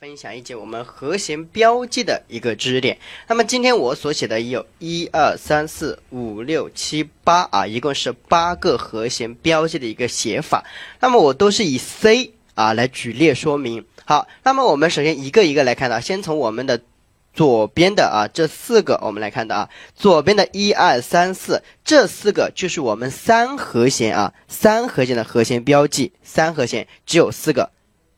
分享一节我们和弦标记的一个知识点。那么今天我所写的有一二三四五六七八啊，一共是八个和弦标记的一个写法。那么我都是以 C 啊来举例说明。好，那么我们首先一个一个来看到，先从我们的左边的啊这四个我们来看到啊，左边的一二三四这四个就是我们三和弦啊，三和弦的和弦标记，三和弦只有四个，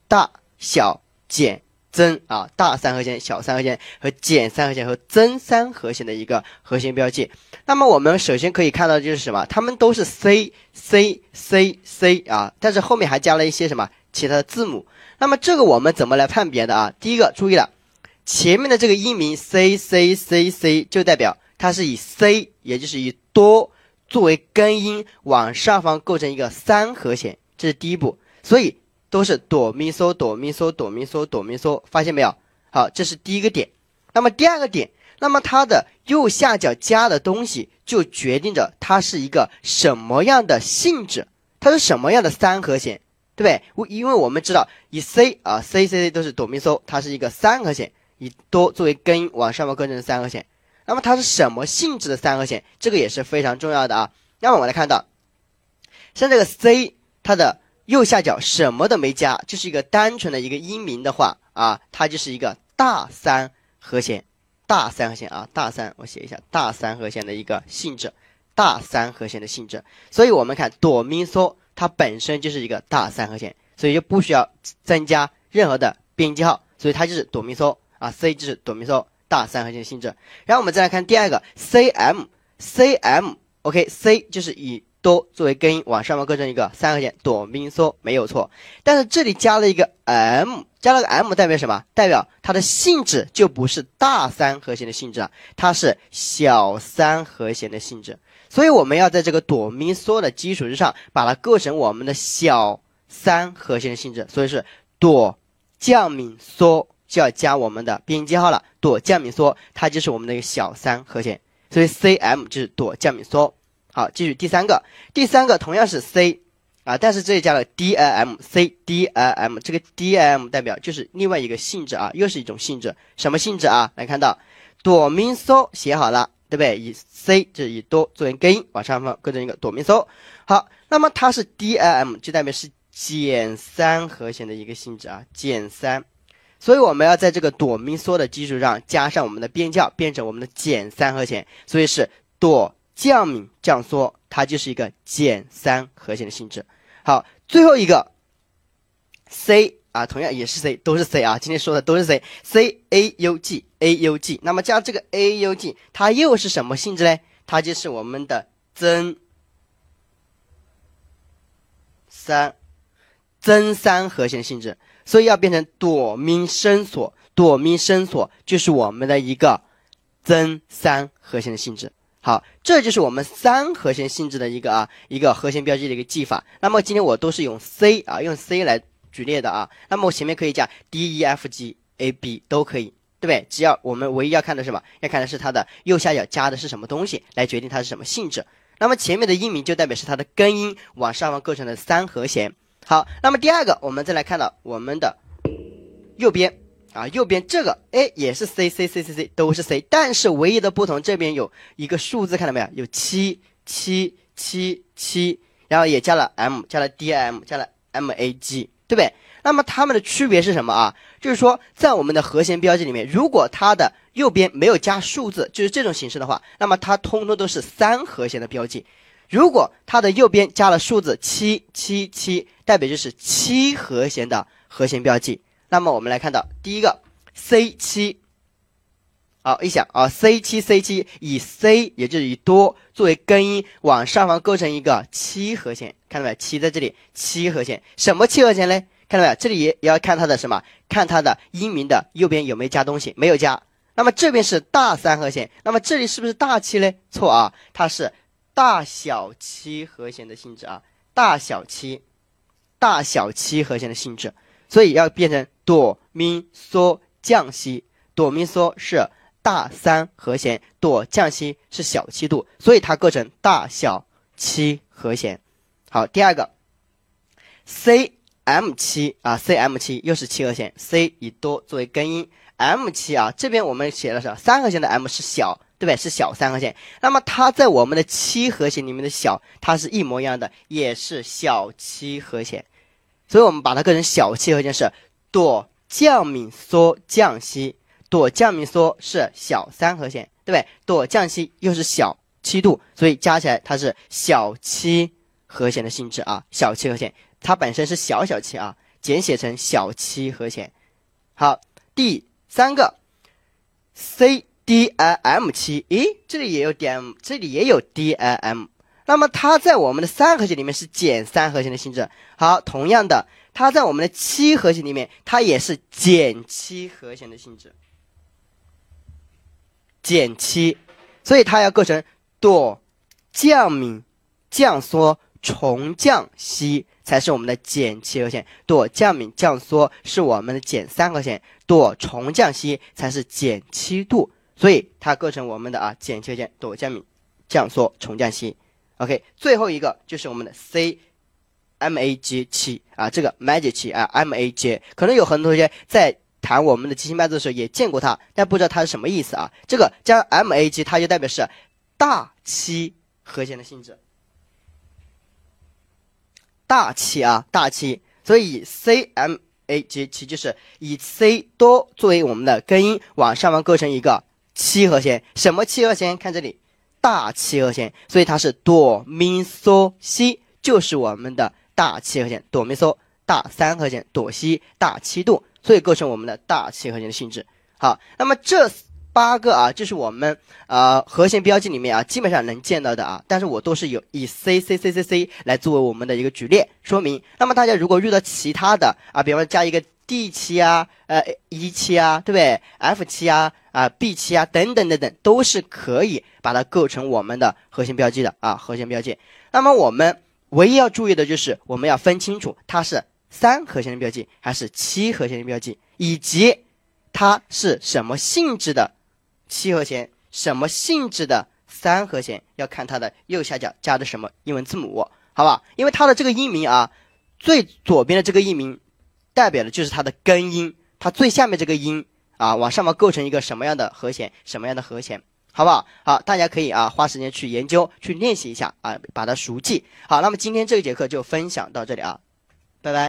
大小减。增啊，大三和弦、小三和弦和减三和弦和增三和弦的一个和弦标记。那么我们首先可以看到就是什么？它们都是 C C C C 啊，但是后面还加了一些什么其他的字母。那么这个我们怎么来判别的啊？第一个注意了，前面的这个音名 C C C C 就代表它是以 C，也就是以哆作为根音往上方构成一个三和弦，这是第一步。所以。都是哆咪嗦哆咪嗦哆咪嗦哆咪嗦，发现没有？好，这是第一个点。那么第二个点，那么它的右下角加的东西就决定着它是一个什么样的性质，它是什么样的三和弦，对不对？我因为我们知道以 C 啊 C C C 都是哆咪嗦，它是一个三和弦，以哆作为根音往上面构成三和弦。那么它是什么性质的三和弦？这个也是非常重要的啊。那么我们来看到，像这个 C 它的。右下角什么都没加，就是一个单纯的一个音名的话啊，它就是一个大三和弦，大三和弦啊，大三，我写一下大三和弦的一个性质，大三和弦的性质。所以我们看哆咪嗦，它本身就是一个大三和弦，所以就不需要增加任何的编辑号，所以它就是哆咪嗦啊，C 就是哆咪嗦大三和弦的性质。然后我们再来看第二个 C M，C M，OK，C 就是以。哆作为根音往上面构成一个三和弦，哆咪嗦没有错，但是这里加了一个 M，加了个 M 代表什么？代表它的性质就不是大三和弦的性质了，它是小三和弦的性质。所以我们要在这个哆咪嗦的基础之上，把它构成我们的小三和弦的性质。所以是哆降咪嗦就要加我们的编辑号了，哆降咪嗦它就是我们的一个小三和弦，所以 C M 就是哆降咪嗦。好，继续第三个，第三个同样是 C 啊，但是这里加了 D I M，C D I M，这个 D I M 代表就是另外一个性质啊，又是一种性质，什么性质啊？来看到哆咪嗦写好了，对不对？以 C 就是以哆作为根音往上方构成一个哆咪嗦。好，那么它是 D I M，就代表是减三和弦的一个性质啊，减三，所以我们要在这个哆咪嗦的基础上加上我们的变调，变成我们的减三和弦，所以是哆。降敏降缩，它就是一个减三和弦的性质。好，最后一个 C 啊，同样也是 C，都是 C 啊。今天说的都是 C，C A U G A U G。那么加这个 A U G，它又是什么性质呢？它就是我们的增三增三和弦性质。所以要变成哆咪升索，哆咪升索就是我们的一个增三和弦的性质。好，这就是我们三和弦性质的一个啊一个和弦标记的一个记法。那么今天我都是用 C 啊用 C 来举例的啊。那么我前面可以加 D E F G A B 都可以，对不对？只要我们唯一要看的是什么？要看的是它的右下角加的是什么东西，来决定它是什么性质。那么前面的音名就代表是它的根音往上方构成的三和弦。好，那么第二个，我们再来看到我们的右边。啊，右边这个哎也是 C C C C C 都是 C，但是唯一的不同这边有一个数字，看到没有？有七七七七，然后也加了 M，加了 D M，加了 M A G，对不对？那么它们的区别是什么啊？就是说在我们的和弦标记里面，如果它的右边没有加数字，就是这种形式的话，那么它通通都是三和弦的标记；如果它的右边加了数字七七七，代表就是七和弦的和弦标记。那么我们来看到第一个 C 七，好一想啊，C 七 C 七以 C 也就是以哆作为根音往上方构成一个七和弦，看到没有？七在这里，七和弦，什么七和弦嘞？看到没有？这里也也要看它的什么？看它的音名的右边有没有加东西？没有加。那么这边是大三和弦，那么这里是不是大七嘞？错啊，它是大小七和弦的性质啊，大小七，大小七和弦的性质。所以要变成哆咪嗦降西，哆咪嗦是大三和弦，哆降西是小七度，所以它构成大小七和弦。好，第二个 C M 七啊，C M 七又是七和弦，C 以哆作为根音，M 七啊，这边我们写的是三和弦的 M 是小，对不对？是小三和弦。那么它在我们的七和弦里面的小，它是一模一样的，也是小七和弦。所以我们把它构成小七和弦是哆降咪嗦降西，哆降咪嗦是小三和弦，对不对？哆降西又是小七度，所以加起来它是小七和弦的性质啊，小七和弦。它本身是小小七啊，简写成小七和弦。好，第三个 C D I M 七，诶，这里也有点，这里也有 D I M，那么它在我们的三和弦里面是减三和弦的性质。好，同样的，它在我们的七和弦里面，它也是减七和弦的性质，减七，所以它要构成哆降咪降嗦重降西。才是我们的减七和弦，哆降咪降嗦是我们的减三和弦，哆重降西才是减七度，所以它构成我们的啊减七和弦，哆降咪降嗦重降西。OK，最后一个就是我们的 C M A G 七啊，这个 Magic 七啊 M A G，可能有很多同学在弹我们的即兴伴奏的时候也见过它，但不知道它是什么意思啊。这个加 M A G，它就代表是大七和弦的性质。大七啊，大七，所以 C M A G 七就是以 C 多作为我们的根音，往上方构成一个七和弦。什么七和弦？看这里，大七和弦，所以它是哆咪嗦西，就是我们的大七和弦，哆咪嗦大三和弦，哆西大七度，所以构成我们的大七和弦的性质。好，那么这。八个啊，就是我们呃和弦标记里面啊，基本上能见到的啊，但是我都是有以 C C C C C 来作为我们的一个举例说明。那么大家如果遇到其他的啊，比方说加一个 D 七啊，呃 E 七啊，对不对？F 七啊，啊 B 七啊，等等等等，都是可以把它构成我们的和弦标记的啊，和弦标记。那么我们唯一要注意的就是我们要分清楚它是三和弦的标记还是七和弦的标记，以及它是什么性质的。七和弦什么性质的三和弦要看它的右下角加的什么英文字母，好吧？因为它的这个音名啊，最左边的这个音名代表的就是它的根音，它最下面这个音啊，往上面构成一个什么样的和弦，什么样的和弦，好不好？好，大家可以啊花时间去研究，去练习一下啊，把它熟记。好，那么今天这一节课就分享到这里啊，拜拜。